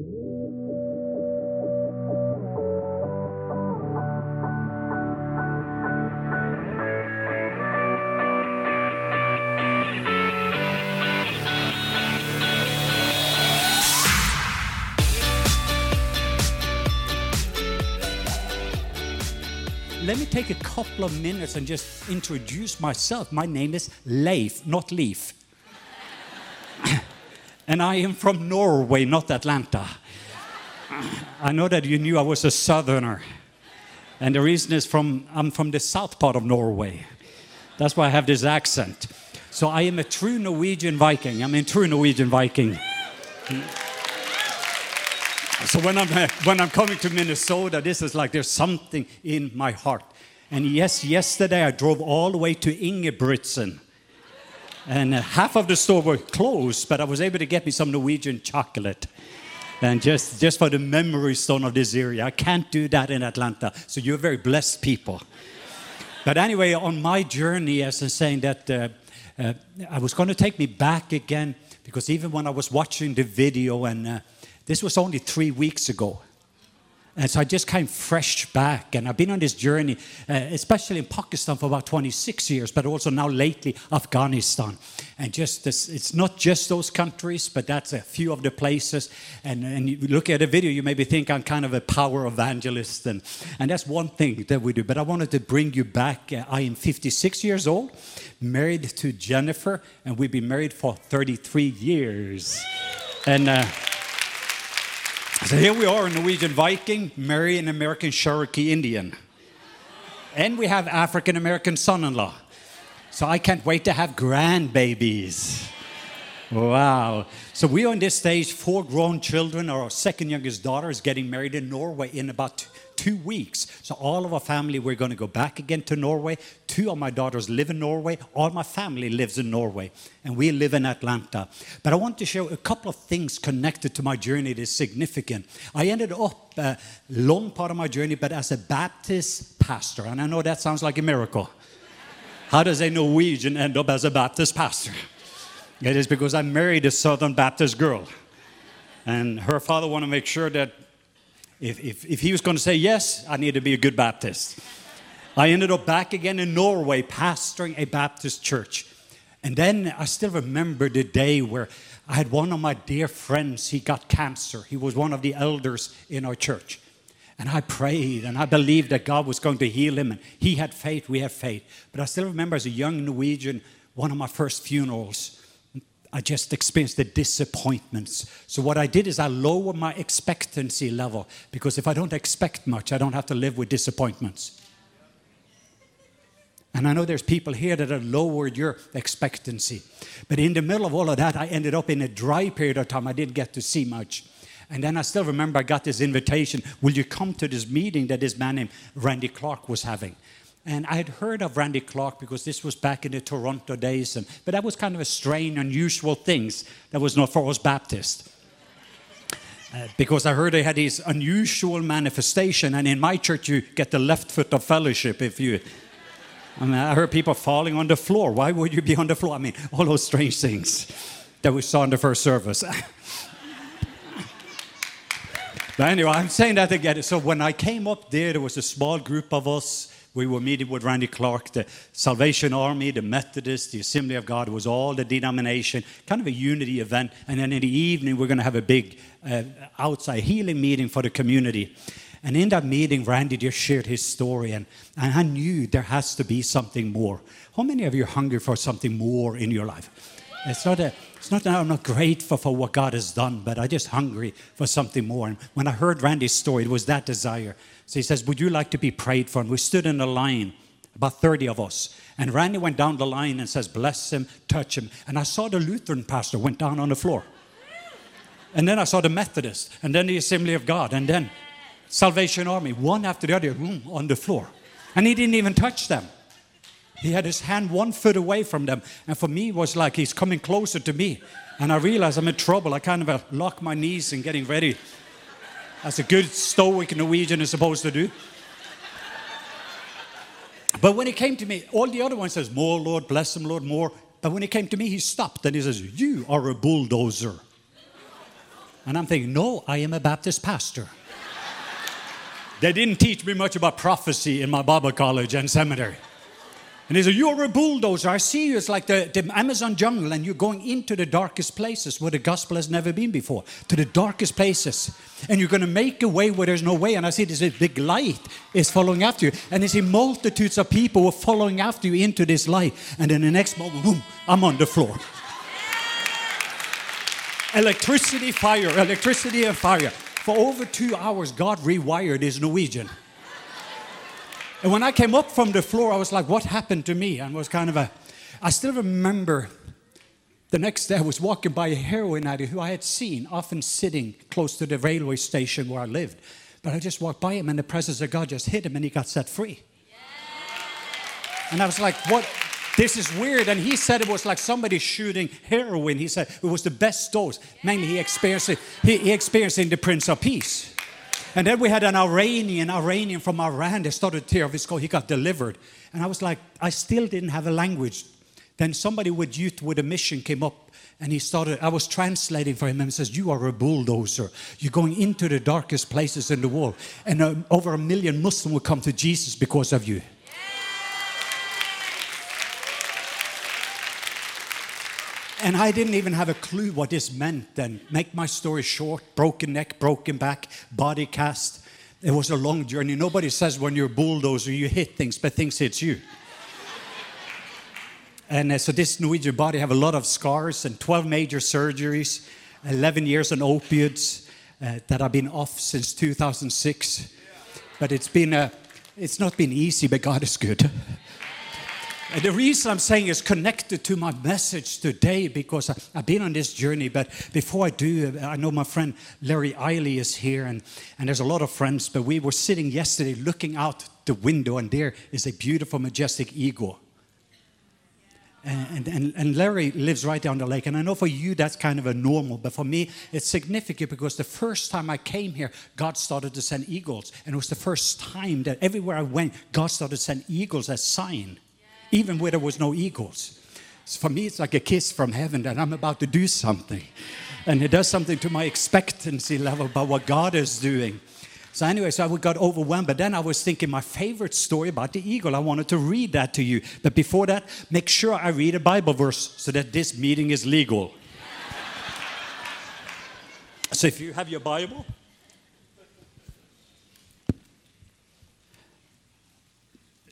Let me take a couple of minutes and just introduce myself. My name is Leif, not Leaf. And I am from Norway, not Atlanta. I know that you knew I was a southerner. And the reason is from I'm from the south part of Norway. That's why I have this accent. So I am a true Norwegian Viking. I'm a true Norwegian Viking. So when I'm, when I'm coming to Minnesota, this is like there's something in my heart. And yes, yesterday I drove all the way to Ingebretsen. And uh, half of the store were closed, but I was able to get me some Norwegian chocolate. And just, just for the memory stone of this area. I can't do that in Atlanta. So you're very blessed people. But anyway, on my journey, as I'm saying that uh, uh, I was going to take me back again, because even when I was watching the video and uh, this was only three weeks ago. And so I just came fresh back, and I've been on this journey, uh, especially in Pakistan for about 26 years, but also now lately Afghanistan. And just this, it's not just those countries, but that's a few of the places. And, and you look at the video, you maybe think I'm kind of a power evangelist, and, and that's one thing that we do. But I wanted to bring you back. Uh, I am 56 years old, married to Jennifer, and we've been married for 33 years. And uh, so here we are, a Norwegian Viking, marry an American Cherokee Indian. And we have African American son in law. So I can't wait to have grandbabies. Wow. So we are on this stage, four grown children. Our second youngest daughter is getting married in Norway in about two weeks. So all of our family, we're going to go back again to Norway. Two of my daughters live in Norway. All my family lives in Norway. And we live in Atlanta. But I want to share a couple of things connected to my journey that is significant. I ended up a uh, long part of my journey, but as a Baptist pastor. And I know that sounds like a miracle. How does a Norwegian end up as a Baptist pastor? It is because I married a Southern Baptist girl. And her father wanted to make sure that if, if, if he was going to say yes, I need to be a good Baptist. I ended up back again in Norway pastoring a Baptist church. And then I still remember the day where I had one of my dear friends, he got cancer. He was one of the elders in our church. And I prayed and I believed that God was going to heal him. And he had faith, we have faith. But I still remember as a young Norwegian, one of my first funerals, I just experienced the disappointments. So, what I did is I lowered my expectancy level because if I don't expect much, I don't have to live with disappointments. And I know there's people here that have lowered your expectancy. But in the middle of all of that, I ended up in a dry period of time. I didn't get to see much. And then I still remember I got this invitation Will you come to this meeting that this man named Randy Clark was having? And I had heard of Randy Clark because this was back in the Toronto days, and, but that was kind of a strange, unusual things that was not for us Baptists. Uh, because I heard they had this unusual manifestation, and in my church you get the left foot of fellowship if you. I mean, I heard people falling on the floor. Why would you be on the floor? I mean, all those strange things that we saw in the first service. but anyway, I'm saying that again. So when I came up there, there was a small group of us we were meeting with Randy Clark, the Salvation Army, the Methodists, the Assembly of God. Was all the denomination, kind of a unity event. And then in the evening, we're going to have a big uh, outside healing meeting for the community. And in that meeting, Randy just shared his story, and, and I knew there has to be something more. How many of you are hungry for something more in your life? It's not, a, it's not that I'm not grateful for what God has done, but I'm just hungry for something more. And when I heard Randy's story, it was that desire. So he says, Would you like to be prayed for? And we stood in a line, about 30 of us. And Randy went down the line and says, Bless him, touch him. And I saw the Lutheran pastor went down on the floor. And then I saw the Methodist, and then the Assembly of God, and then Salvation Army, one after the other, on the floor. And he didn't even touch them. He had his hand one foot away from them. And for me, it was like he's coming closer to me. And I realized I'm in trouble. I kind of uh, lock my knees and getting ready as a good stoic Norwegian is supposed to do. But when it came to me, all the other ones says, more, Lord, bless him, Lord, more. But when it came to me, he stopped and he says, you are a bulldozer. And I'm thinking, no, I am a Baptist pastor. they didn't teach me much about prophecy in my Bible college and seminary. And he said, You're a bulldozer. I see you. It's like the, the, Amazon jungle, and you're going into the darkest places where the gospel has never been before, to the darkest places. And you're going to make a way where there's no way. And I see this big light is following after you. And I see multitudes of people are following after you into this light. And then the next moment, boom, I'm on the floor. electricity, fire, electricity, and fire. For over two hours, God rewired his Norwegian. And when I came up from the floor, I was like, what happened to me? And was kind of a, I still remember the next day I was walking by a heroin addict who I had seen often sitting close to the railway station where I lived. But I just walked by him and the presence of God just hit him and he got set free. And I was like, what? This is weird. And he said it was like somebody shooting heroin. He said it was the best dose. Mainly he experienced it, he, he experienced in the Prince of Peace. And then we had an Iranian, Iranian from Iran that started tear of his coat. He got delivered. And I was like, I still didn't have a language. Then somebody with youth with a mission came up and he started, I was translating for him and he says, You are a bulldozer. You're going into the darkest places in the world. And uh, over a million Muslims will come to Jesus because of you. And I didn't even have a clue what this meant then. Make my story short broken neck, broken back, body cast. It was a long journey. Nobody says when you're a bulldozer you hit things, but things hit you. and uh, so this Norwegian body have a lot of scars and 12 major surgeries, 11 years on opiates uh, that I've been off since 2006. But it's been a, it's not been easy, but God is good. And the reason I'm saying is connected to my message today because I've been on this journey. But before I do, uh, I know my friend Larry Eiley is here, and, and there's a lot of friends. But we were sitting yesterday looking out the window, and there is a beautiful, majestic eagle. And, and, and Larry lives right down the lake. And I know for you that's kind of a normal, but for me it's significant because the first time I came here, God started to send eagles. And it was the first time that everywhere I went, God started to send eagles as sign even where there was no eagles. So for me, it's like a kiss from heaven that I'm about to do something. And it does something to my expectancy level about what God is doing. So, anyway, so I got overwhelmed. But then I was thinking my favorite story about the eagle. I wanted to read that to you. But before that, make sure I read a Bible verse so that this meeting is legal. so, if you have your Bible,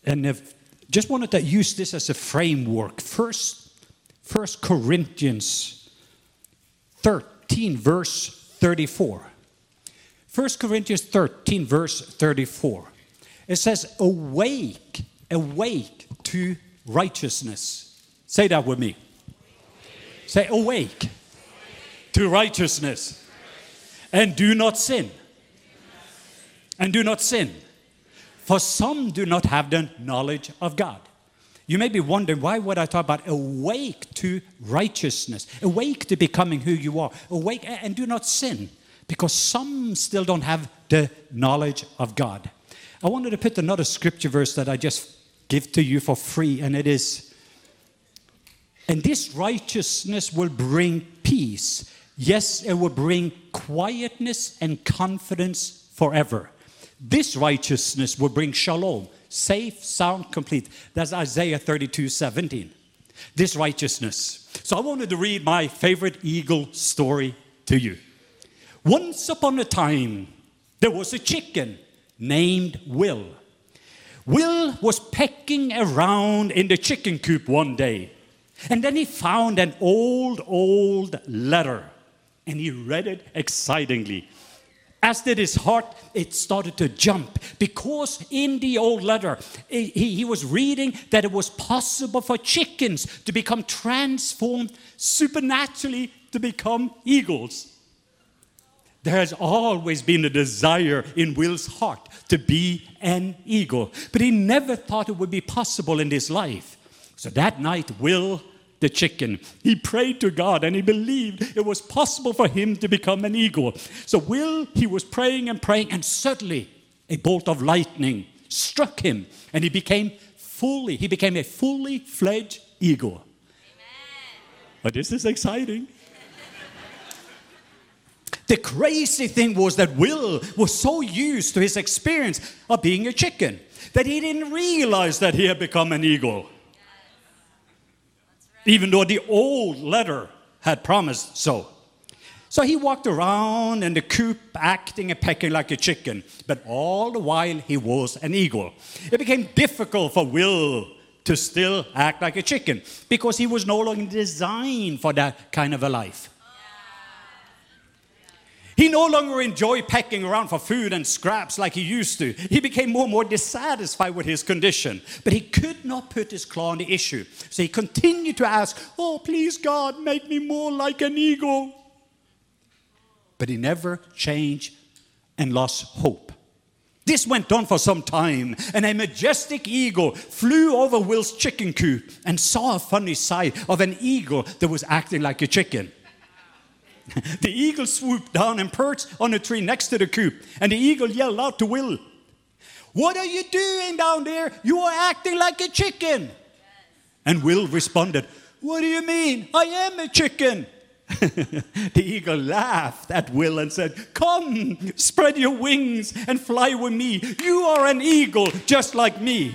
and if just wanted to use this as a framework. First, First Corinthians 13, verse 34. 1 Corinthians 13, verse 34. It says, Awake, awake to righteousness. Say that with me. Say, Awake to righteousness. And do not sin. And do not sin. For some do not have the knowledge of God. You may be wondering, why would I talk about awake to righteousness, awake to becoming who you are, awake and do not sin? Because some still don't have the knowledge of God. I wanted to put another scripture verse that I just give to you for free, and it is, and this righteousness will bring peace. Yes, it will bring quietness and confidence forever. This righteousness will bring shalom, safe, sound, complete. That's Isaiah 32 17. This righteousness. So I wanted to read my favorite eagle story to you. Once upon a time, there was a chicken named Will. Will was pecking around in the chicken coop one day, and then he found an old, old letter, and he read it excitingly as did his heart, it started to jump because in the old letter, he, he was reading that it was possible for chickens to become transformed supernaturally to become eagles. There has always been a desire in Will's heart to be an eagle, but he never thought it would be possible in his life. So that night, Will the chicken. He prayed to God and he believed it was possible for him to become an eagle. So, Will, he was praying and praying, and suddenly a bolt of lightning struck him and he became fully, he became a fully fledged eagle. Amen. But this is exciting. The crazy thing was that Will was so used to his experience of being a chicken that he didn't realize that he had become an eagle. Even though the old letter had promised so. So he walked around in the coop acting and pecking like a chicken, but all the while he was an eagle. It became difficult for Will to still act like a chicken because he was no longer designed for that kind of a life. He no longer enjoyed pecking around for food and scraps like he used to. He became more and more dissatisfied with his condition, but he could not put his claw on the issue. So he continued to ask, Oh, please, God, make me more like an eagle. But he never changed and lost hope. This went on for some time, and a majestic eagle flew over Will's chicken coop and saw a funny sight of an eagle that was acting like a chicken. the eagle swooped down and perched on a tree next to the coop, and the eagle yelled out to Will, What are you doing down there? You are acting like a chicken. And Will responded, What do you mean? I am a chicken. the eagle laughed at Will and said, Come, spread your wings and fly with me. You are an eagle just like me.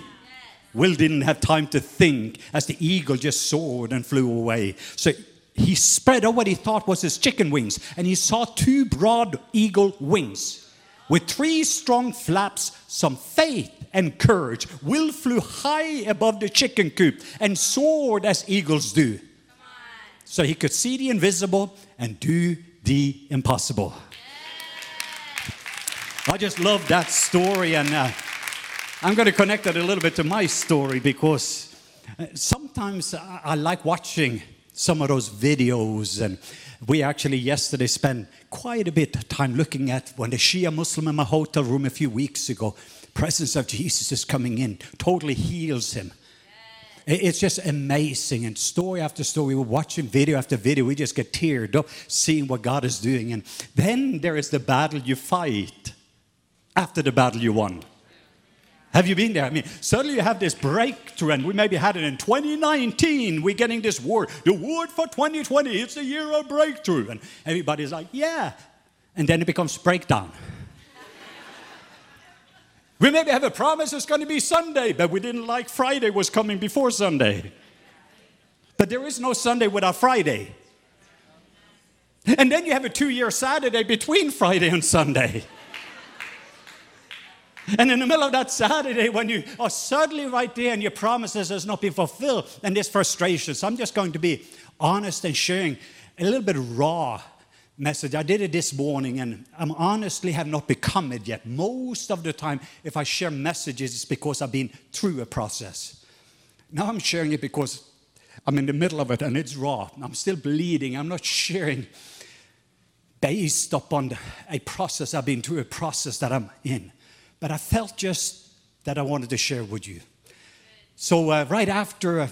Will didn't have time to think as the eagle just soared and flew away. So he spread out what he thought was his chicken wings, and he saw two broad eagle wings with three strong flaps, some faith and courage. Will flew high above the chicken coop and soared as eagles do. So he could see the invisible and do the impossible. I just love that story, and uh, I'm going to connect it a little bit to my story because uh, sometimes I, I like watching some of those videos. And we actually yesterday spent quite a bit of time looking at when the Shia Muslim in my hotel room a few weeks ago, presence of Jesus is coming in, totally heals him. It's just amazing. And story after story, we're watching video after video. We just get teared up seeing what God is doing. And then there is the battle you fight after the battle you won. Have you been there? I mean, suddenly you have this breakthrough, and we maybe had it in 2019. We're getting this word, the word for 2020. It's the year of breakthrough. And everybody's like, yeah. And then it becomes breakdown. we maybe have a promise it's going to be Sunday, but we didn't like Friday was coming before Sunday. But there is no Sunday without Friday. And then you have a two year Saturday between Friday and Sunday. And in the middle of that Saturday, when you are suddenly right there and your promises has not been fulfilled, and there's frustration. So I'm just going to be honest and sharing a little bit raw message. I did it this morning, and I'm honestly have not become it yet. Most of the time, if I share messages, it's because I've been through a process. Now I'm sharing it because I'm in the middle of it and it's raw. I'm still bleeding. I'm not sharing based upon a process I've been through, a process that I'm in. But I felt just that I wanted to share with you. So, uh, right after uh,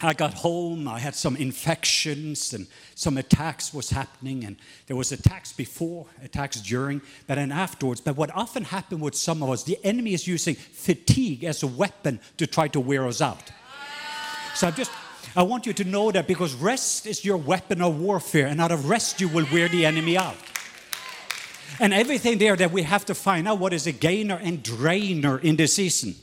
I got home, I had some infections and some attacks was happening. And there was attacks before, attacks during, but then afterwards. But what often happened with some of us, the enemy is using fatigue as a weapon to try to wear us out. So I just, I want you to know that because rest is your weapon of warfare, and out of rest you will wear the enemy out and everything there that we have to find out what is a gainer and drainer in this season.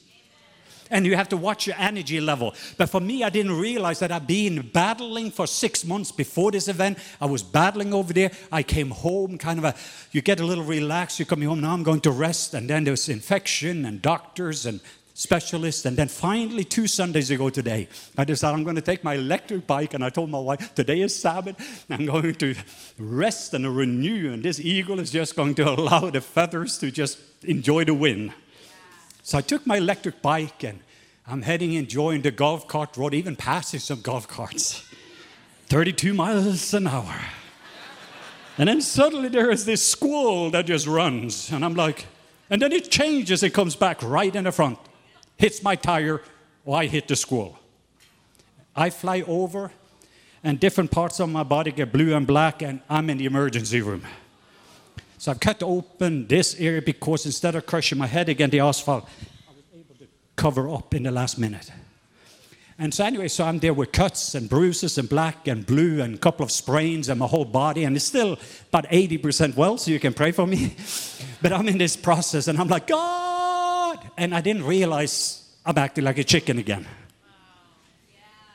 And you have to watch your energy level. But for me, I didn't realize that I'd been battling for six months before this event. I was battling over there. I came home, kind of a, you get a little relaxed. You come home, now I'm going to rest. And then there's infection and doctors and specialist. And then finally, two Sundays ago today, I decided I'm going to take my electric bike. And I told my wife, today is Sabbath. I'm going to rest and renew. And this eagle is just going to allow the feathers to just enjoy the wind. So I took my electric bike and I'm heading, enjoying the golf cart road, even passing some golf carts. 32 miles an hour. And then suddenly there is this squall that just runs. And I'm like, and then it changes, it comes back right in the front hits my tire, or I hit the squall. I fly over, and different parts of my body get blue and black, and I'm in the emergency room. So I've cut open this area because instead of crushing my head against the asphalt, I was able to cover up in the last minute. And so anyway, so I'm there with cuts and bruises and black and blue and a couple of sprains and my whole body, and it's still about 80% well, so you can pray for me. but I'm in this process, and I'm like, God! And I didn't realize I'm acting like a chicken again.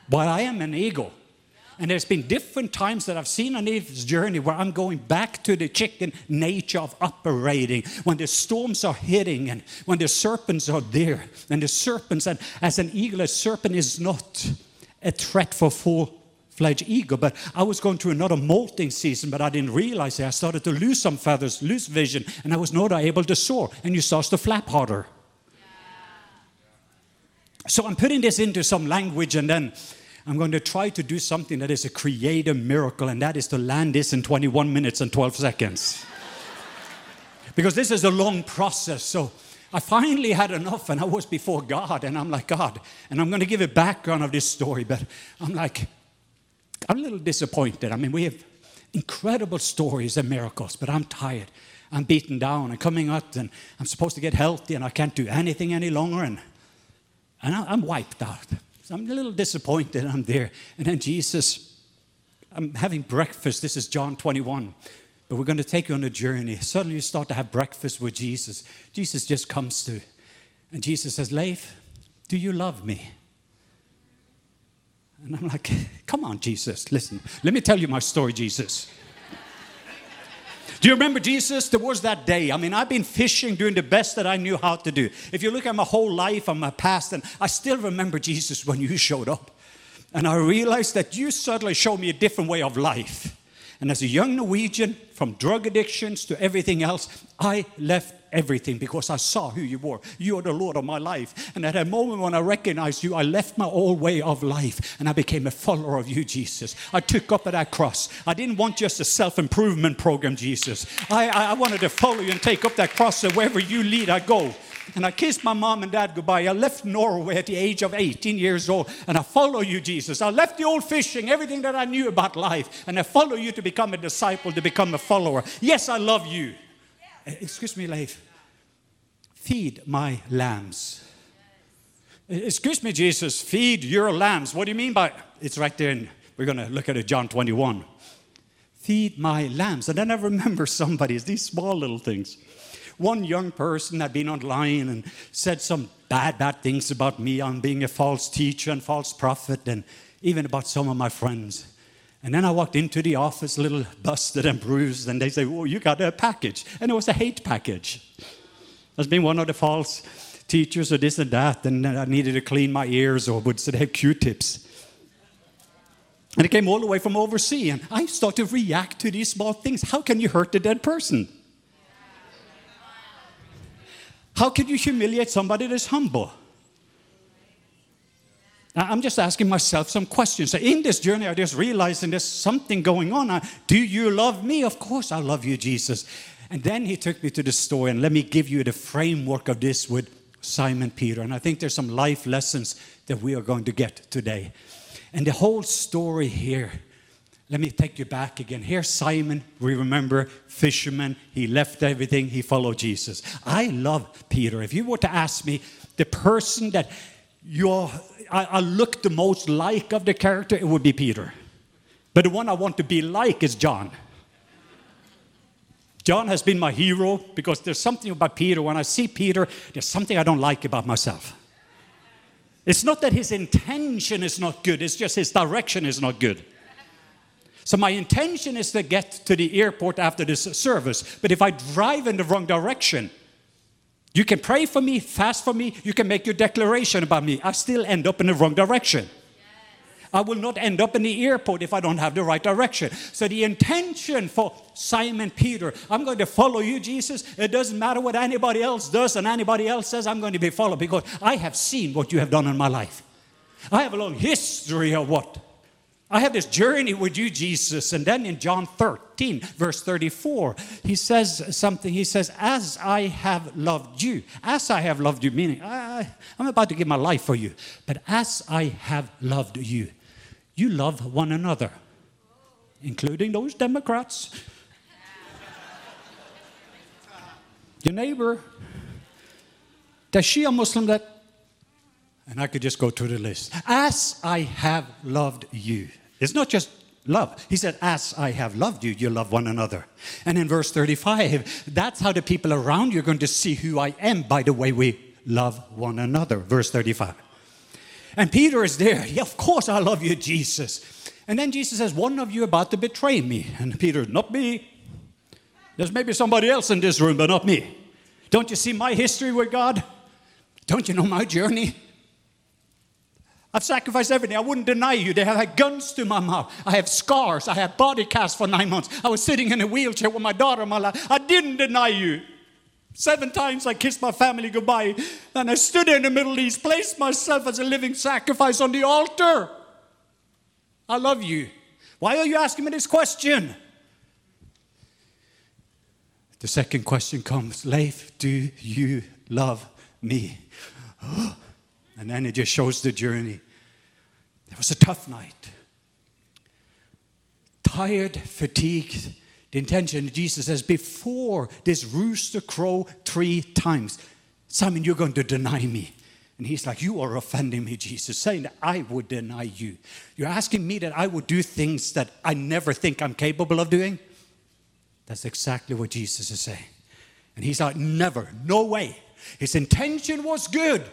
But I am an eagle. And there's been different times that I've seen on this journey where I'm going back to the chicken nature of operating when the storms are hitting and when the serpents are there. And the serpents, and as an eagle, a serpent is not a threat for full fledged eagle. But I was going through another molting season, but I didn't realize it. I started to lose some feathers, lose vision, and I was not able to soar. And you start to flap harder. So I'm putting this into some language and then I'm going to try to do something that is a creative miracle, and that is to land this in 21 minutes and 12 seconds. because this is a long process. So I finally had enough, and I was before God, and I'm like, God, and I'm going to give a background of this story, but I'm like, I'm a little disappointed. I mean, we have incredible stories and miracles, but I'm tired. I'm beaten down and coming up, and I'm supposed to get healthy, and I can't do anything any longer, and, and I'm wiped out. So I'm a little disappointed I'm there. And then Jesus, I'm having breakfast. This is John 21. But we're going to take you on a journey. Suddenly you start to have breakfast with Jesus. Jesus just comes to, and Jesus says, Leif, do you love me? And I'm like, come on, Jesus, listen. Let me tell you my story, Jesus. Do you remember Jesus? There was that day. I mean, I've been fishing, doing the best that I knew how to do. If you look at my whole life and my past, and I still remember Jesus when you showed up. And I realized that you suddenly showed me a different way of life. And as a young Norwegian, from drug addictions to everything else, I left everything because I saw who you were. You are the Lord of my life. And at a moment when I recognized you, I left my old way of life and I became a follower of you, Jesus. I took up that cross. I didn't want just a self improvement program, Jesus. I, I, I wanted to follow you and take up that cross so wherever you lead, I go. And I kissed my mom and dad goodbye. I left Norway at the age of 18 years old and I follow you, Jesus. I left the old fishing, everything that I knew about life, and I follow you to become a disciple, to become a follower. Yes, I love you. Eh, excuse me, Leif. Feed my lambs. Excuse me, Jesus, feed your lambs. What do you mean by it's right there? And we're going to look at it, John 21. Feed my lambs. And then I remember somebody, these small little things one young person had been online and said some bad, bad things about me on being a false teacher and false prophet, and even about some of my friends. And then I walked into the office, a little busted and bruised, and they say, Oh, you got a package. And it was a hate package. There's been one of the false teachers or this and that, and I needed to clean my ears or would say have Q-tips. And it came all the way from overseas, and I started to react to these small things. How can you hurt a dead person? How can you humiliate somebody that's humble? I'm just asking myself some questions. In this journey, I just realizing there's something going on. Do you love me? Of course, I love you, Jesus. And then he took me to the story, and let me give you the framework of this with Simon Peter. And I think there's some life lessons that we are going to get today. And the whole story here let me take you back again. Here's Simon. We remember fisherman. He left everything. He followed Jesus. I love Peter. If you were to ask me the person that you're, I, I look the most like of the character, it would be Peter. But the one I want to be like is John. John has been my hero because there's something about Peter. When I see Peter, there's something I don't like about myself. It's not that his intention is not good, it's just his direction is not good. So my intention is to get to the airport after this service. But if I drive in the wrong direction, you can pray for me, fast for me, you can make your declaration about me. I still end up in the wrong direction. I will not end up in the airport if I don't have the right direction. So, the intention for Simon Peter, I'm going to follow you, Jesus. It doesn't matter what anybody else does and anybody else says, I'm going to be followed because I have seen what you have done in my life. I have a long history of what I have this journey with you, Jesus. And then in John 13, verse 34, he says something. He says, As I have loved you, as I have loved you, meaning I, I'm about to give my life for you, but as I have loved you, you love one another, including those Democrats. Your neighbor, does she a Muslim that? And I could just go through the list. As I have loved you. It's not just love. He said, As I have loved you, you love one another. And in verse 35, that's how the people around you are going to see who I am by the way we love one another. Verse 35. And Peter is there. Yeah, of course I love you, Jesus. And then Jesus says, One of you about to betray me. And Peter, Not me. There's maybe somebody else in this room, but not me. Don't you see my history with God? Don't you know my journey? I've sacrificed everything. I wouldn't deny you. They have had guns to my mouth. I have scars. I have body casts for nine months. I was sitting in a wheelchair with my daughter my life. I didn't deny you. Seven times I kissed my family goodbye. And I stood in the Middle East, placed myself as a living sacrifice on the altar. I love you. Why are you asking me this question? The second question comes Leif, do you love me? And then it just shows the journey. It was a tough night. Tired, fatigued. The intention, Jesus says, before this rooster crow three times, Simon, you're going to deny me. And he's like, You are offending me, Jesus, saying that I would deny you. You're asking me that I would do things that I never think I'm capable of doing? That's exactly what Jesus is saying. And he's like, Never, no way. His intention was good,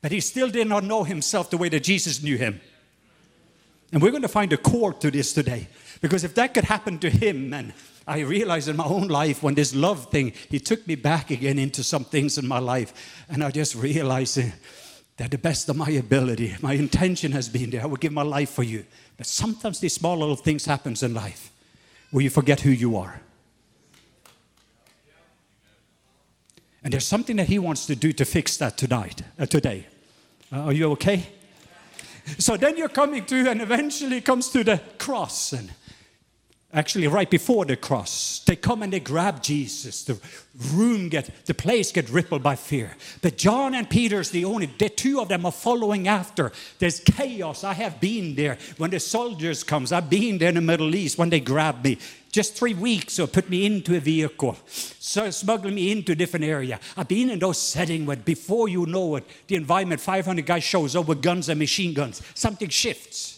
but he still did not know himself the way that Jesus knew him. And we're going to find a core to this today. Because if that could happen to him, and I realized in my own life when this love thing, he took me back again into some things in my life. And I just realized that the best of my ability, my intention has been there. I will give my life for you. But sometimes these small little things happens in life where you forget who you are. And there's something that he wants to do to fix that tonight, uh, today. Uh, are you okay? So then you're coming to, and eventually comes to the cross. And actually right before the cross they come and they grab jesus. The room get the place get rippled by fear. But john and peter's the only the two of them are following after. There's chaos. I have been there. When the soldiers comes i've been there in the middle east when they grab me just three weeks or put me into a vehicle so smuggle me into a different area i've been in those settings where before you know it the environment 500 guys shows up with guns and machine guns something shifts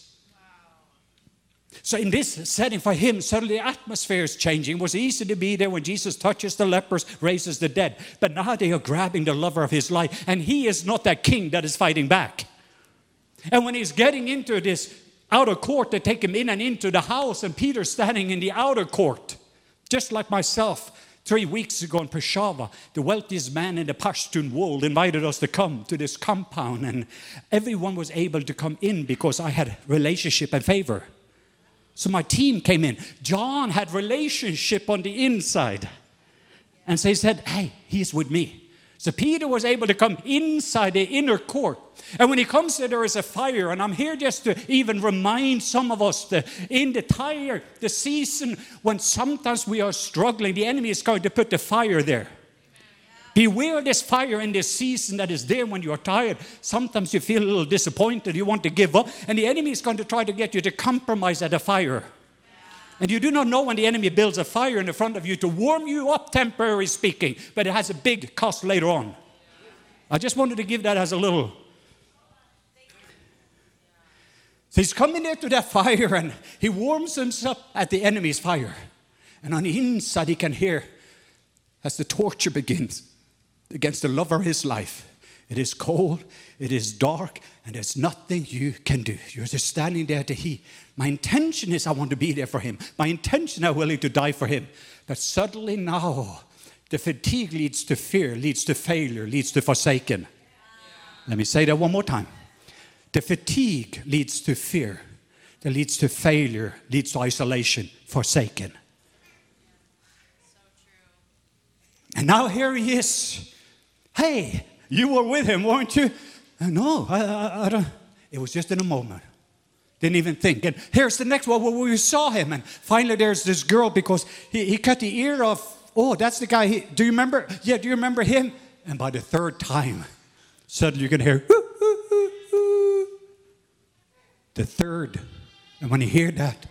so, in this setting for him, suddenly the atmosphere is changing. It was easy to be there when Jesus touches the lepers, raises the dead. But now they are grabbing the lover of his life, and he is not that king that is fighting back. And when he's getting into this outer court, they take him in and into the house, and Peter's standing in the outer court, just like myself. Three weeks ago in Peshawar, the wealthiest man in the Pashtun world invited us to come to this compound, and everyone was able to come in because I had relationship and favor. So my team came in. John had relationship on the inside. And so he said, Hey, he's with me. So Peter was able to come inside the inner court. And when he comes there, there is a fire. And I'm here just to even remind some of us that in the tire, the season when sometimes we are struggling, the enemy is going to put the fire there. Beware this fire in this season that is there when you are tired. Sometimes you feel a little disappointed, you want to give up, and the enemy is going to try to get you to compromise at a fire. And you do not know when the enemy builds a fire in the front of you to warm you up, temporarily speaking, but it has a big cost later on. I just wanted to give that as a little. So he's coming there to that fire and he warms himself at the enemy's fire. And on the inside, he can hear as the torture begins against the lover of his life. It is cold, it is dark, and there's nothing you can do. You're just standing there to he. My intention is I want to be there for him. My intention I'm willing to die for him. But suddenly now, the fatigue leads to fear, leads to failure, leads to forsaken. Let me say that one more time. The fatigue leads to fear, that leads to failure, leads to isolation, forsaken. And now here he is Hey, you were with him, weren't you? Uh, no, I, I, I, don't. It was just in a moment. Didn't even think. And here's the next one where we saw him. And finally, there's this girl because he, he cut the ear off. Oh, that's the guy. He, do you remember? Yeah, do you remember him? And by the third time, suddenly you can hear, the third. And when you hear that,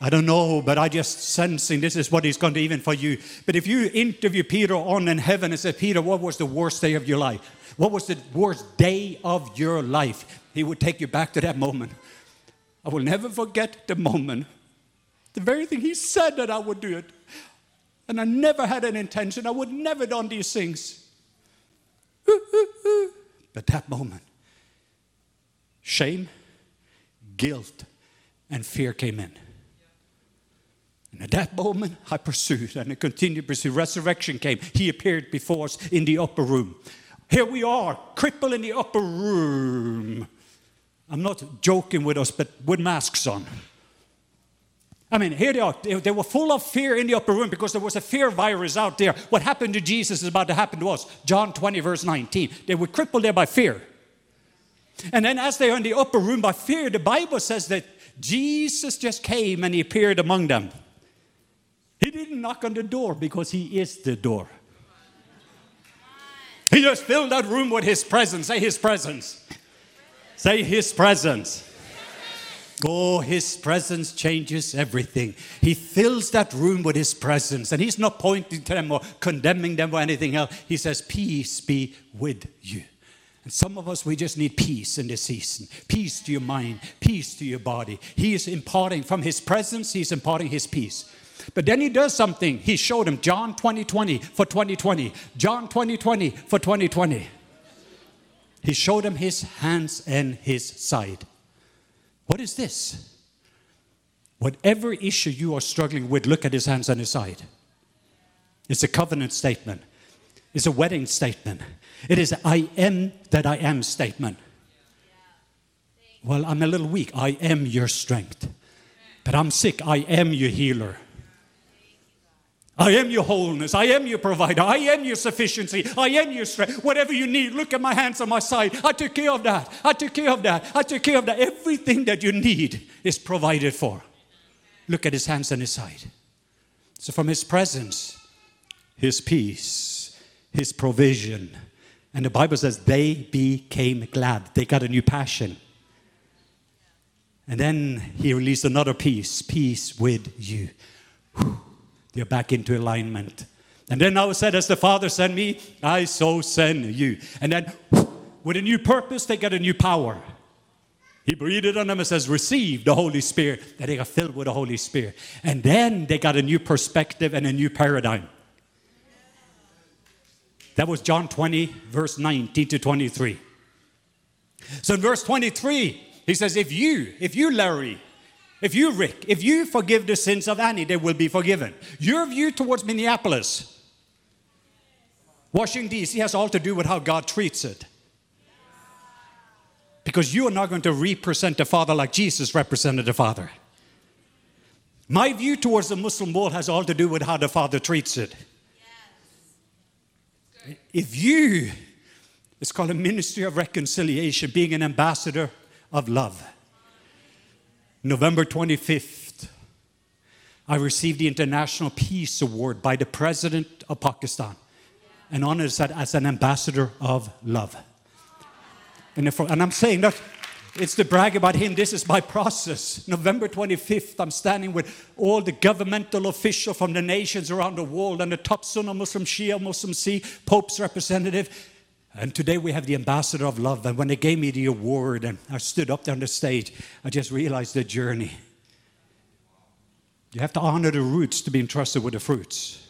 I don't know, but I just sensing this is what he's going to even for you. But if you interview Peter on in heaven and say, Peter, what was the worst day of your life? What was the worst day of your life? He would take you back to that moment. I will never forget the moment. The very thing he said that I would do it. And I never had an intention. I would never done these things. But that moment, shame, guilt, and fear came in. And at that moment, I pursued and I continued to pursue. Resurrection came. He appeared before us in the upper room. Here we are, crippled in the upper room. I'm not joking with us, but with masks on. I mean, here they are. They, they, were full of fear in the upper room because there was a fear virus out there. What happened to Jesus is about to happen to us. John 20, verse 19. They were crippled there by fear. And then, as they are in the upper room by fear, the Bible says that Jesus just came and he appeared among them. He didn't knock on the door because he is the door. He just filled that room with his presence. Say his presence. Say his presence. Oh, his presence changes everything. He fills that room with his presence, and he's not pointing to them or condemning them or anything else. He says, Peace be with you. And some of us, we just need peace in this season peace to your mind, peace to your body. He is imparting from his presence, he's imparting his peace. But then he does something. He showed him John 20 20 for 2020, John 20 20 for 2020. He showed him his hands and his side. What is this? Whatever issue you are struggling with, look at his hands and his side. It's a covenant statement, it's a wedding statement, it is I am that I am statement. Well, I'm a little weak. I am your strength. But I'm sick. I am your healer. I am your wholeness. I am your provider. I am your sufficiency. I am your strength. Whatever you need, look at my hands on my side. I took care of that. I took care of that. I took care of that. Everything that you need is provided for. Look at his hands on his side. So, from his presence, his peace, his provision. And the Bible says they became glad. They got a new passion. And then he released another peace peace with you. Whew they're back into alignment. And then I said, as the Father sent me, I so send you. And then with a new purpose, they get a new power. He breathed on them and says, Receive the Holy Spirit. That they got filled with the Holy Spirit. And then they got a new perspective and a new paradigm. That was John 20, verse 19 to 23. So in verse 23, he says, If you, if you, Larry, if you, Rick, if you forgive the sins of Annie, they will be forgiven. Your view towards Minneapolis, Washington, D.C. has all to do with how God treats it. Because you are not going to represent the Father like Jesus represented the Father. My view towards the Muslim world has all to do with how the Father treats it. If you, it's called a ministry of reconciliation, being an ambassador of love. November 25th, I received the International Peace Award by the President of Pakistan and honored that as an ambassador of love. And, if, and I'm saying that it's to brag about him. This is my process. November 25th, I'm standing with all the governmental officials from the nations around the world and the top Sunni Muslim, Shia Muslim, Sikh, Pope's representative and today we have the ambassador of love. And when they gave me the award and I stood up there on the stage, I just realized the journey. You have to honor the roots to be entrusted with the fruits.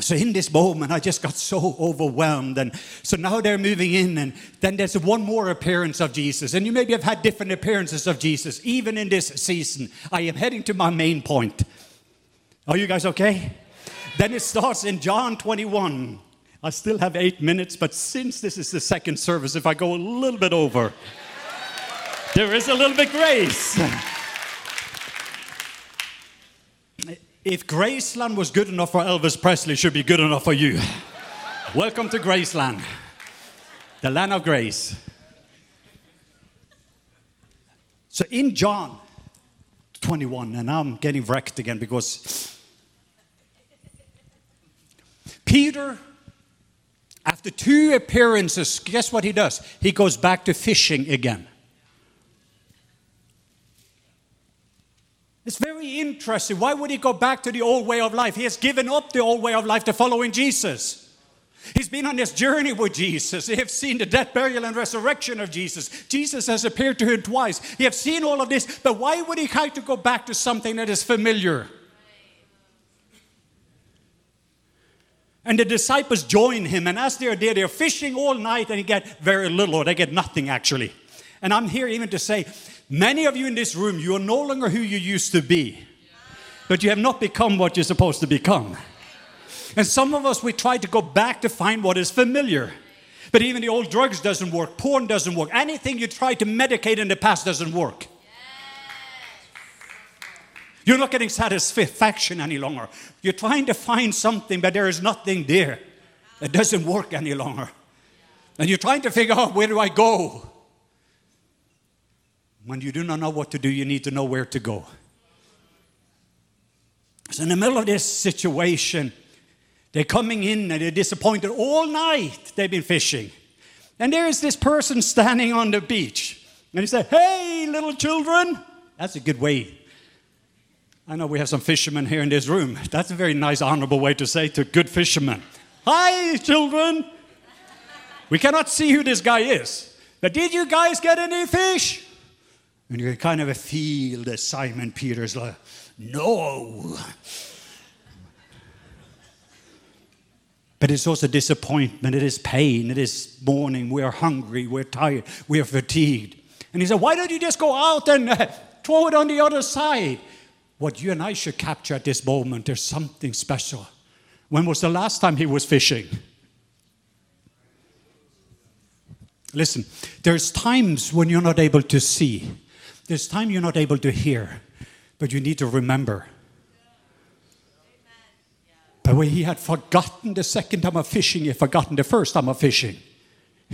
So in this moment, I just got so overwhelmed. And so now they're moving in, and then there's one more appearance of Jesus. And you maybe have had different appearances of Jesus, even in this season. I am heading to my main point. Are you guys okay? Then it starts in John 21. I still have eight minutes, but since this is the second service, if I go a little bit over, there is a little bit grace. If Graceland was good enough for Elvis Presley, should be good enough for you. Welcome to Graceland, the land of grace. So in John 21, and I'm getting wrecked again because Peter, after two appearances, guess what he does? He goes back to fishing again. It's very interesting. Why would he go back to the old way of life? He has given up the old way of life to following Jesus. He's been on this journey with Jesus. They have seen the death, burial, and resurrection of Jesus. Jesus has appeared to him twice. He has seen all of this, but why would he have to go back to something that is familiar? And the disciples join him, and as they're there, they're fishing all night and they get very little, or they get nothing actually. And I'm here even to say, many of you in this room, you are no longer who you used to be, but you have not become what you're supposed to become. And some of us, we try to go back to find what is familiar. But even the old drugs doesn't work, porn doesn't work. Anything you tried to medicate in the past doesn't work. You're not getting satisfaction any longer. You're trying to find something, but there is nothing there. It doesn't work any longer. And you're trying to figure out where do I go? When you do not know what to do, you need to know where to go. So, in the middle of this situation, they're coming in and they're disappointed all night. They've been fishing. And there's this person standing on the beach. And he said, Hey, little children. That's a good way. I know we have some fishermen here in this room. That's a very nice, honorable way to say to good fishermen. Hi, children. We cannot see who this guy is. But did you guys get any fish? And you kind of feel that Simon Peter's like, No. But it's also disappointment, it is pain, it is mourning. We are hungry, we're tired, we are fatigued. And he said, Why don't you just go out and uh, throw it on the other side? What you and I should capture at this moment, there's something special. When was the last time he was fishing? Listen, there's times when you're not able to see, there's time you're not able to hear, but you need to remember but when he had forgotten the second time of fishing, he had forgotten the first time of fishing.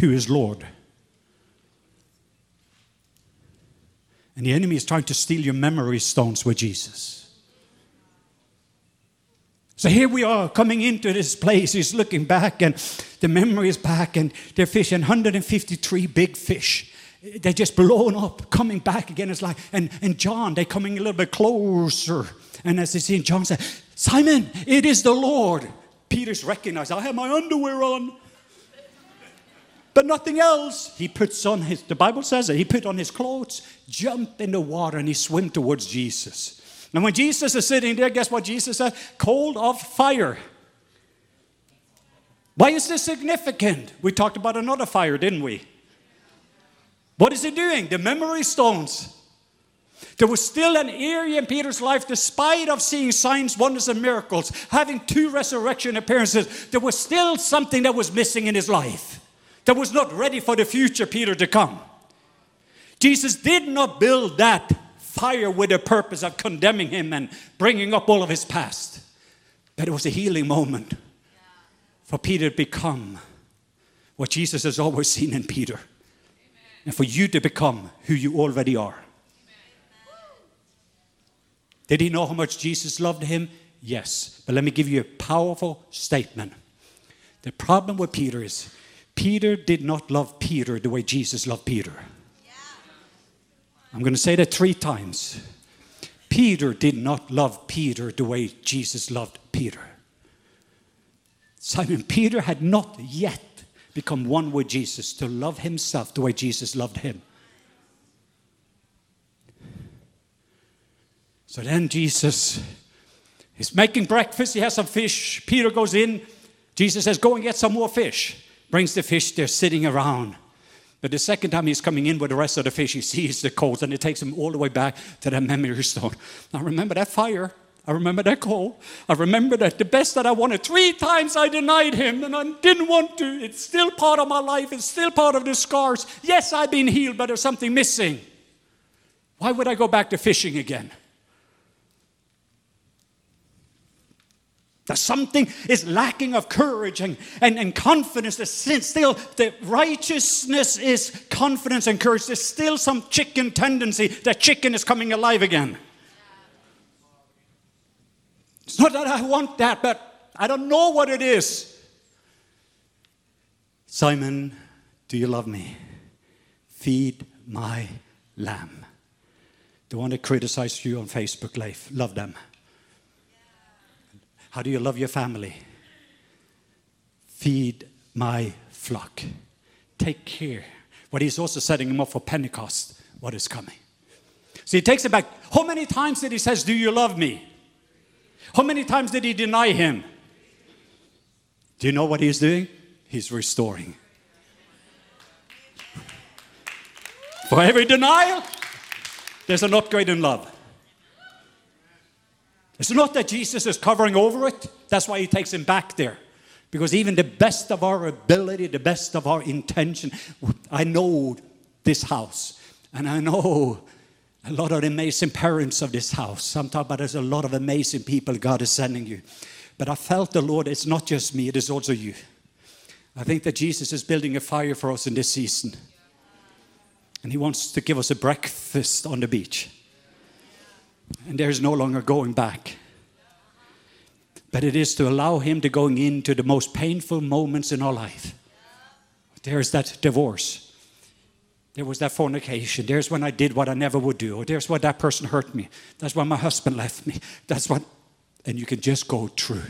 Who is Lord? And the enemy is trying to steal your memory stones with Jesus. So here we are coming into this place. He's looking back, and the memory is back, and they're fishing 153 big fish. They're just blown up, coming back again. It's like, and, and John, they're coming a little bit closer. And as they see John said, Simon, it is the Lord. Peter's recognized, I have my underwear on. But nothing else. He puts on his, the Bible says it, he put on his clothes, jumped in the water, and he swam towards Jesus. And when Jesus is sitting there, guess what Jesus said? Cold of fire. Why is this significant? We talked about another fire, didn't we? What is he doing? The memory stones. There was still an area in Peter's life, despite of seeing signs, wonders, and miracles, having two resurrection appearances, there was still something that was missing in his life. That was not ready for the future Peter to come. Jesus did not build that fire with the purpose of condemning him and bringing up all of his past. But it was a healing moment for Peter to become what Jesus has always seen in Peter. And for you to become who you already are. Did he know how much Jesus loved him? Yes. But let me give you a powerful statement. The problem with Peter is Peter did not love Peter the way Jesus loved Peter. I'm going to say that three times. Peter did not love Peter the way Jesus loved Peter. Simon Peter had not yet become one with Jesus to love himself the way Jesus loved him. So then Jesus is making breakfast. He has some fish. Peter goes in. Jesus says, Go and get some more fish. Brings the fish. They're sitting around. But the second time he's coming in with the rest of the fish, he sees the coals and it takes him all the way back to that memory stone. I remember that fire. I remember that coal. I remember that the best that I wanted. Three times I denied him and I didn't want to. It's still part of my life. It's still part of the scars. Yes, I've been healed, but there's something missing. Why would I go back to fishing again? That something is lacking of courage and, and, and confidence. There's still the righteousness is confidence and courage. There's still some chicken tendency. That chicken is coming alive again. It's not that I want that, but I don't know what it is. Simon, do you love me? Feed my lamb. The one that criticized you on Facebook Live, love them. How do you love your family? Feed my flock. Take care. But he's also setting him up for Pentecost, what is coming. So he takes it back. How many times did he says, Do you love me? How many times did he deny him? Do you know what he's doing? He's restoring. For every denial, there's an upgrade in love. It's not that Jesus is covering over it. That's why he takes him back there. Because even the best of our ability, the best of our intention, I know this house. And I know a lot of amazing parents of this house. I'm talking about there's a lot of amazing people God is sending you. But I felt the Lord, it's not just me, it is also you. I think that Jesus is building a fire for us in this season. And He wants to give us a breakfast on the beach. And there is no longer going back. But it is to allow Him to going into the most painful moments in our life. There's that divorce. There was that fornication. There's when I did what I never would do. Or there's when that person hurt me. That's when my husband left me. That's what, and you can just go through.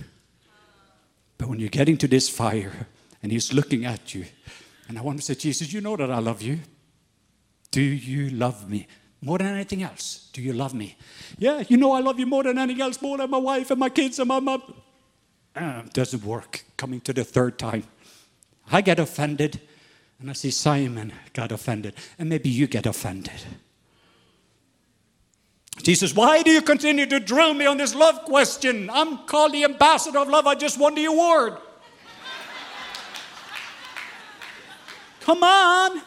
But when you're getting to this fire and he's looking at you, and I want to say, Jesus, you know that I love you. Do you love me? More than anything else, do you love me? Yeah, you know I love you more than anything else, more than my wife and my kids and my mom. Uh, doesn't work. Coming to the third time. I get offended and I see Simon got offended, and maybe you get offended. Jesus, why do you continue to drill me on this love question? I'm called the ambassador of love. I just won the award. Come on.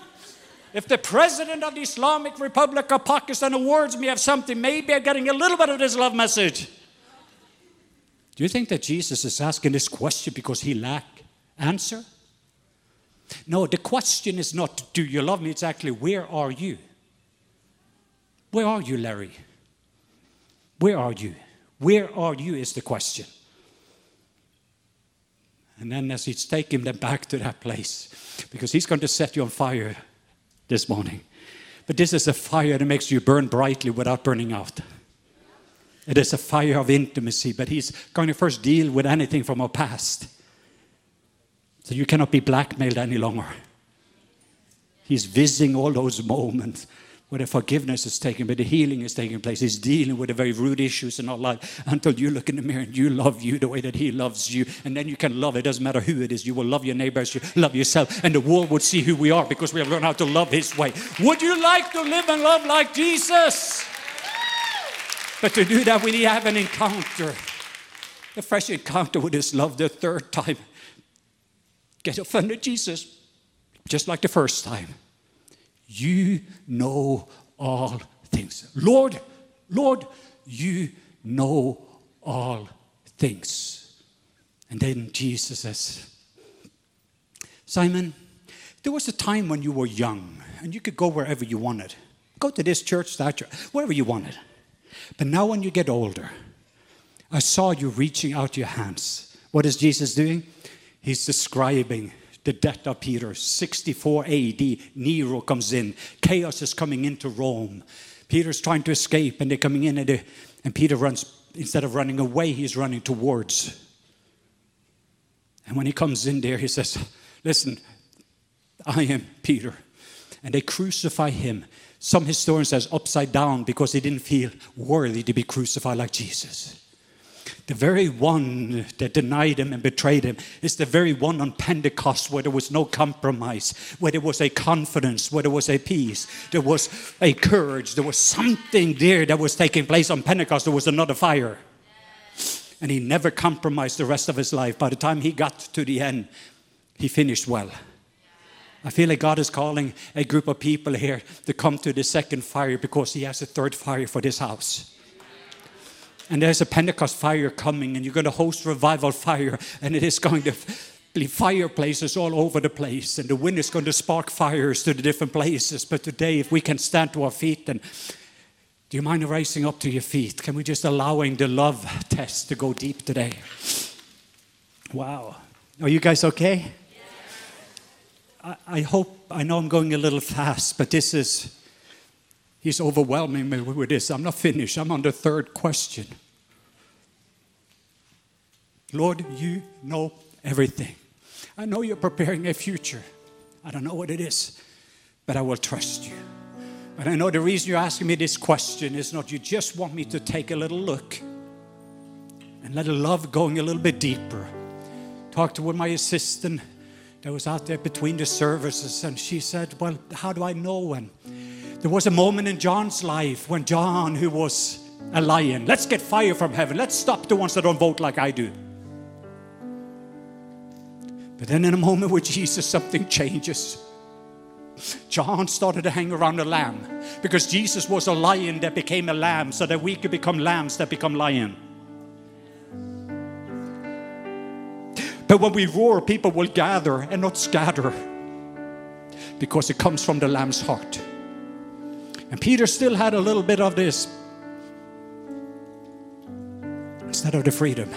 If the president of the Islamic Republic of Pakistan awards me of something, maybe I'm getting a little bit of this love message. Do you think that Jesus is asking this question because he lack answer? No, the question is not, do you love me? It's actually, where are you? Where are you, Larry? Where are you? Where are you is the question. And then as he's taking them back to that place, because he's going to set you on fire this morning. But this is a fire that makes you burn brightly without burning out. It is a fire of intimacy, but he's going to first deal with anything from our past. So you cannot be blackmailed any longer. He's visiting all those moments where the forgiveness is taking, but the healing is taking place. He's dealing with the very root issues in our life until you look in the mirror and you love you the way that He loves you. And then you can love. It doesn't matter who it is. You will love your neighbors, you love yourself, and the world would see who we are because we have learned how to love His way. Would you like to live and love like Jesus? But to do that, we need to have an encounter, a fresh encounter with His love the third time get offended Jesus, just like the first time. You know all things. Lord, Lord, you know all things. And then Jesus says, Simon, there was a time when you were young and you could go wherever you wanted. Go to this church, that church, wherever you wanted. But now, when you get older, I saw you reaching out your hands. What is Jesus doing? He's describing the death of Peter. 64 AD, Nero comes in. Chaos is coming into Rome. Peter's trying to escape, and they're coming in, and, and Peter runs, instead of running away, he's running towards. And when he comes in there, he says, Listen, I am Peter. And they crucify him. Some historians says upside down because he didn't feel worthy to be crucified like Jesus. The very one that denied him and betrayed him is the very one on Pentecost where there was no compromise, where there was a confidence, where there was a peace, there was a courage, there was something there that was taking place on Pentecost. There was another fire. And he never compromised the rest of his life. By the time he got to the end, he finished well. I feel like God is calling a group of people here to come to the second fire because He has a third fire for this house. And there's a Pentecost fire coming, and you're going to host revival fire, and it is going to be fireplaces all over the place, and the wind is going to spark fires to the different places. But today, if we can stand to our feet, and do you mind rising up to your feet? Can we just allowing the love test to go deep today? Wow. Are you guys okay? I, I hope, I know I'm going a little fast, but this is, he's overwhelming me with this. I'm not finished. I'm on the third question. Lord, you know everything. I know you're preparing a future. I don't know what it is, but I will trust you. But I know the reason you're asking me this question is not you just want me to take a little look and let love going a little bit deeper. Talked to my assistant that was out there between the services, and she said, Well, how do I know when? There was a moment in John's life when John, who was a lion, let's get fire from heaven. Let's stop the ones that don't vote like I do. Then, in a moment with Jesus, something changes. John started to hang around a lamb because Jesus was a lion that became a lamb so that we could become lambs that become lion. But when we roar, people will gather and not scatter because it comes from the lamb's heart. And Peter still had a little bit of this instead of the freedom.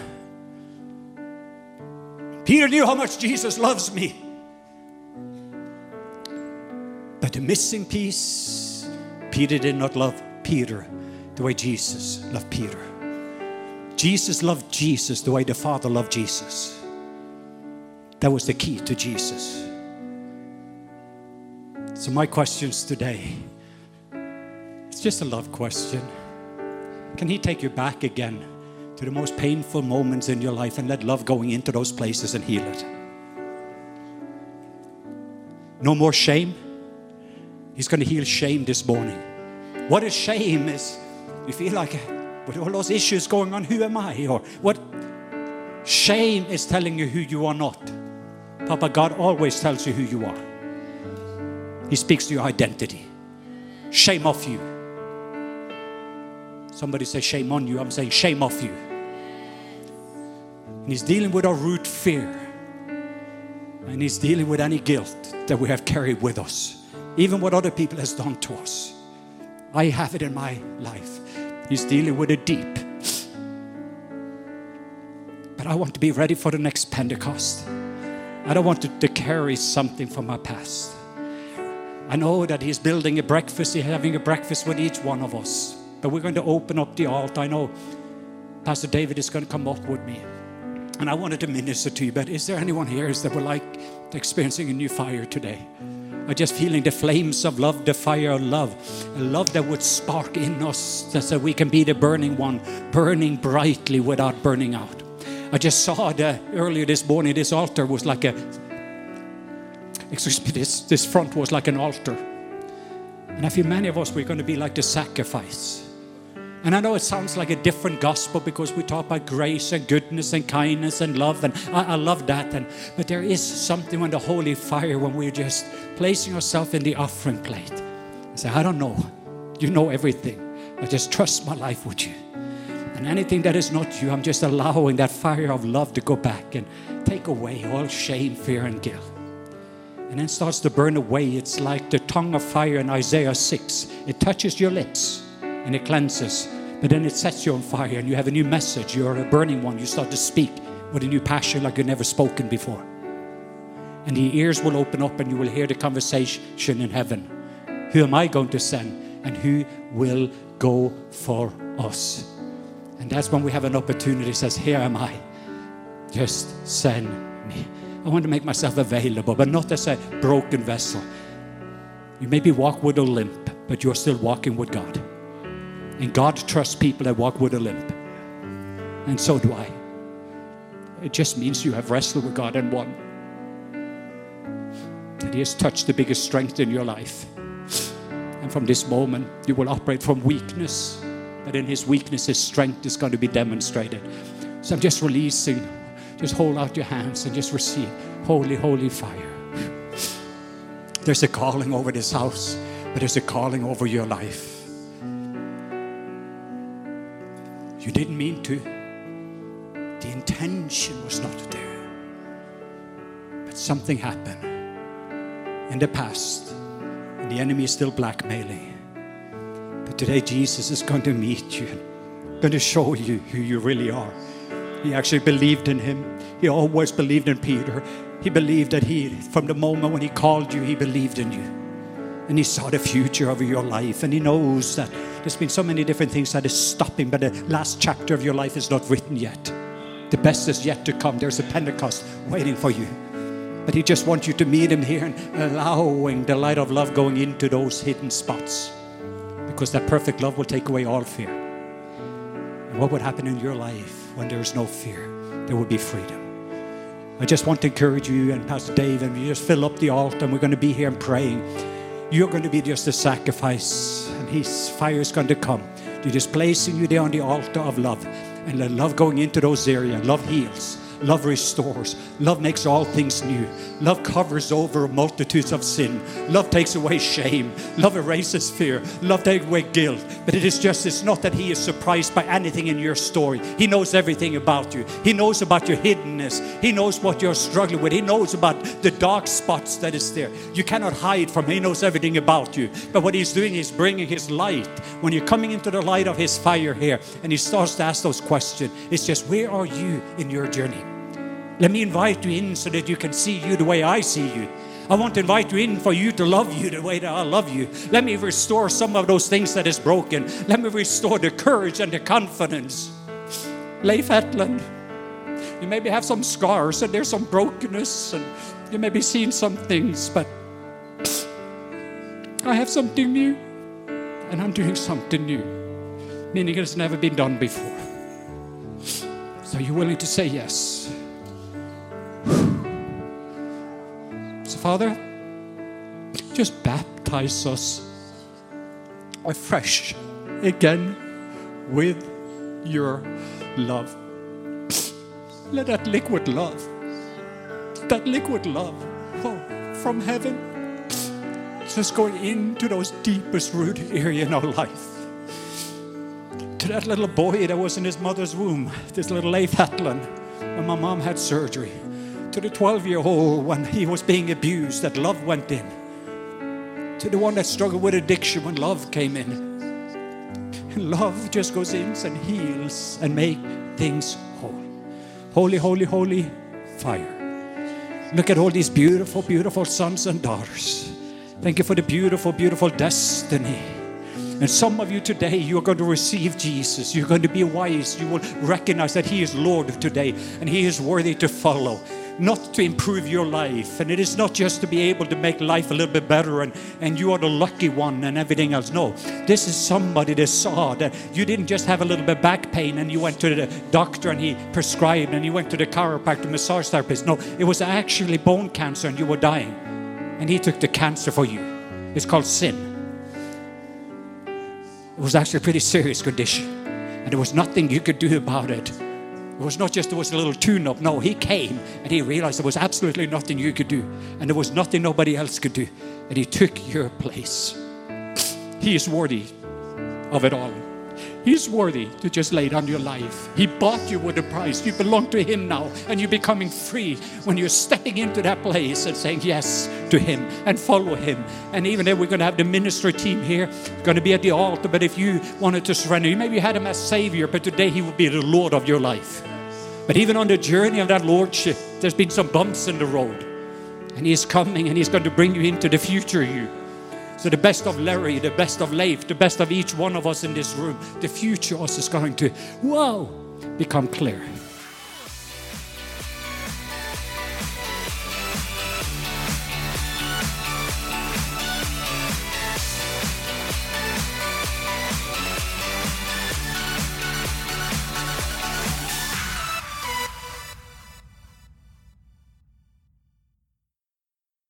Peter knew how much Jesus loves me. But the missing piece, Peter did not love Peter the way Jesus loved Peter. Jesus loved Jesus the way the Father loved Jesus. That was the key to Jesus. So, my questions today it's just a love question. Can He take you back again to the most painful moments in your life and let love going into those places and heal it? No more shame. He's going to heal shame this morning. What is shame is you feel like with all those issues going on, who am I? Or what shame is telling you who you are not. Papa, God always tells you who you are. He speaks to your identity. Shame off you. Somebody say shame on you. I'm saying shame off you. And he's dealing with our root fear. And he's dealing with any guilt that we have carried with us even what other people has done to us. I have it in my life. He's dealing with it deep. But I want to be ready for the next Pentecost. I don't want to, to carry something from my past. I know that He's building a breakfast, He's having a breakfast with each one of us. But we're going to open up the altar. I know Pastor David is going to come up with me. And I wanted to minister to you, but is there anyone here that would like experiencing a new fire today? are just feeling the flames of love, the fire of love, a love that would spark in us so we can be the burning one, burning brightly without burning out. I just saw the earlier this morning, this altar was like a, excuse me, this, this front was like an altar. And I feel many of us, we're going to be like the sacrifice. And I know it sounds like a different gospel because we talk about grace and goodness and kindness and love, and I, I love that. And but there is something when the holy fire when we're just placing ourselves in the offering plate. I say, I don't know. You know everything. I just trust my life with you. And anything that is not you, I'm just allowing that fire of love to go back and take away all shame, fear, and guilt. And then starts to burn away. It's like the tongue of fire in Isaiah 6. It touches your lips and it cleanses. But then it sets you on fire and you have a new message. You're a burning one. You start to speak with a new passion like you've never spoken before. And the ears will open up and you will hear the conversation in heaven. Who am I going to send? And who will go for us? And that's when we have an opportunity says, Here am I. Just send me. I want to make myself available, but not as a broken vessel. You maybe walk with a limp, but you're still walking with God. And God trusts people that walk with a limp. And so do I. It just means you have wrestled with God and won. That He has touched the biggest strength in your life. And from this moment, you will operate from weakness. But in His weakness, His strength is going to be demonstrated. So I'm just releasing. Just hold out your hands and just receive holy, holy fire. There's a calling over this house, but there's a calling over your life. You didn't mean to. The intention was not there. But something happened in the past, and the enemy is still blackmailing. But today, Jesus is going to meet you, going to show you who you really are. He actually believed in him. He always believed in Peter. He believed that he, from the moment when he called you, he believed in you. And he saw the future of your life. And he knows that there's been so many different things that is stopping, but the last chapter of your life is not written yet. The best is yet to come. There's a Pentecost waiting for you. But he just wants you to meet him here and allowing the light of love going into those hidden spots. Because that perfect love will take away all fear. And what would happen in your life when there is no fear? There will be freedom. I just want to encourage you and Pastor Dave, and you just fill up the altar, and we're going to be here and praying. You're going to be just a sacrifice, and His fire is going to come. You're just placing you there on the altar of love, and let love going into those areas. Love heals. Love restores. Love makes all things new. Love covers over multitudes of sin. Love takes away shame. Love erases fear. Love takes away guilt. But it is just, it's not that He is surprised by anything in your story. He knows everything about you. He knows about your hiddenness. He knows what you're struggling with. He knows about the dark spots that is there. You cannot hide from Him. He knows everything about you. But what He's doing is bringing His light. When you're coming into the light of His fire here, and He starts to ask those questions, it's just, where are you in your journey? Let me invite you in so that you can see you the way I see you. I want to invite you in for you to love you the way that I love you. Let me restore some of those things that is broken. Let me restore the courage and the confidence. Leif Hetland, you maybe have some scars and there's some brokenness and you may be seeing some things, but I have something new and I'm doing something new, meaning it has never been done before. So you're willing to say yes? Father, just baptize us afresh again with your love. Let that liquid love, that liquid love oh, from heaven, just go into those deepest root area in our life. To that little boy that was in his mother's womb, this little Leif Hetland, when my mom had surgery to the 12 year old when he was being abused, that love went in. To the one that struggled with addiction when love came in. And love just goes in and heals and makes things whole. Holy, holy, holy fire. Look at all these beautiful, beautiful sons and daughters. Thank you for the beautiful, beautiful destiny. And some of you today, you're going to receive Jesus. You're going to be wise. You will recognize that He is Lord today and He is worthy to follow not to improve your life. And it is not just to be able to make life a little bit better and, and you are the lucky one and everything else. No, this is somebody that saw that you didn't just have a little bit back pain and you went to the doctor and he prescribed and you went to the chiropractor, massage therapist. No, it was actually bone cancer and you were dying. And he took the cancer for you. It's called sin. It was actually a pretty serious condition. And there was nothing you could do about it. It was not just there was a little tune up. No, he came and he realized there was absolutely nothing you could do. And there was nothing nobody else could do. And he took your place. He is worthy of it all. He's worthy to just lay down your life. He bought you with a price. You belong to Him now, and you're becoming free when you're stepping into that place and saying yes to Him and follow Him. And even if we're going to have the ministry team here, going to be at the altar. But if you wanted to surrender, you maybe had Him as Savior, but today He will be the Lord of your life. But even on the journey of that Lordship, there's been some bumps in the road. And He's coming and He's going to bring you into the future you. So the best of Larry, the best of Leif, the best of each one of us in this room, the future us is going to, whoa, become clear.